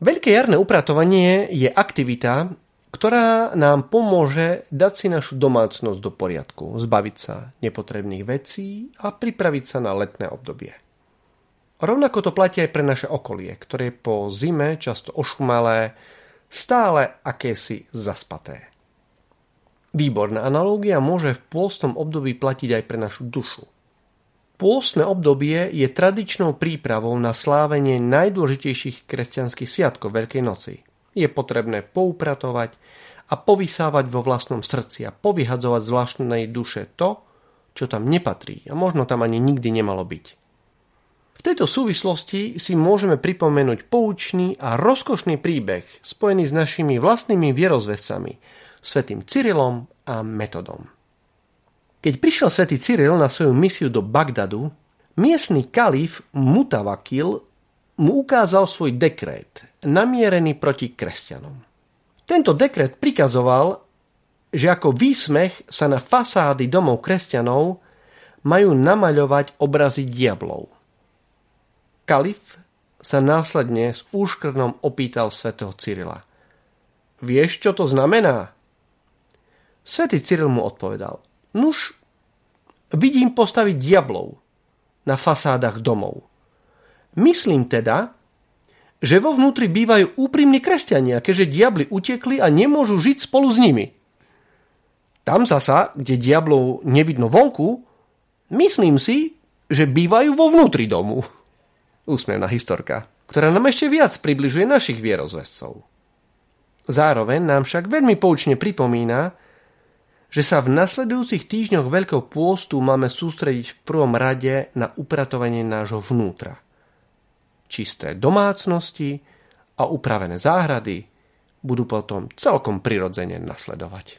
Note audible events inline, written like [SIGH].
Veľké jarné upratovanie je aktivita, ktorá nám pomôže dať si našu domácnosť do poriadku, zbaviť sa nepotrebných vecí a pripraviť sa na letné obdobie. Rovnako to platí aj pre naše okolie, ktoré po zime často ošumalé, stále akési zaspaté. Výborná analógia môže v pôstnom období platiť aj pre našu dušu. Pôstne obdobie je tradičnou prípravou na slávenie najdôležitejších kresťanských sviatkov Veľkej noci. Je potrebné poupratovať a povysávať vo vlastnom srdci a povyhadzovať zvláštnej duše to, čo tam nepatrí a možno tam ani nikdy nemalo byť. V tejto súvislosti si môžeme pripomenúť poučný a rozkošný príbeh spojený s našimi vlastnými vierozvescami, svetým Cyrilom a Metodom. Keď prišiel svätý Cyril na svoju misiu do Bagdadu, miestny kalif Mutavakil mu ukázal svoj dekrét, namierený proti kresťanom. Tento dekret prikazoval, že ako výsmech sa na fasády domov kresťanov majú namaľovať obrazy diablov. Kalif sa následne s úškrnom opýtal svätého Cyrila. Vieš, čo to znamená? Svetý Cyril mu odpovedal. Nuž, vidím postaviť diablov na fasádach domov. Myslím teda, že vo vnútri bývajú úprimní kresťania, keďže diabli utekli a nemôžu žiť spolu s nimi. Tam zasa, kde diablov nevidno vonku, myslím si, že bývajú vo vnútri domu. [LAUGHS] Úsmevná historka, ktorá nám ešte viac približuje našich vierozvescov. Zároveň nám však veľmi poučne pripomína, že sa v nasledujúcich týždňoch Veľkého pôstu máme sústrediť v prvom rade na upratovanie nášho vnútra. Čisté domácnosti a upravené záhrady budú potom celkom prirodzene nasledovať.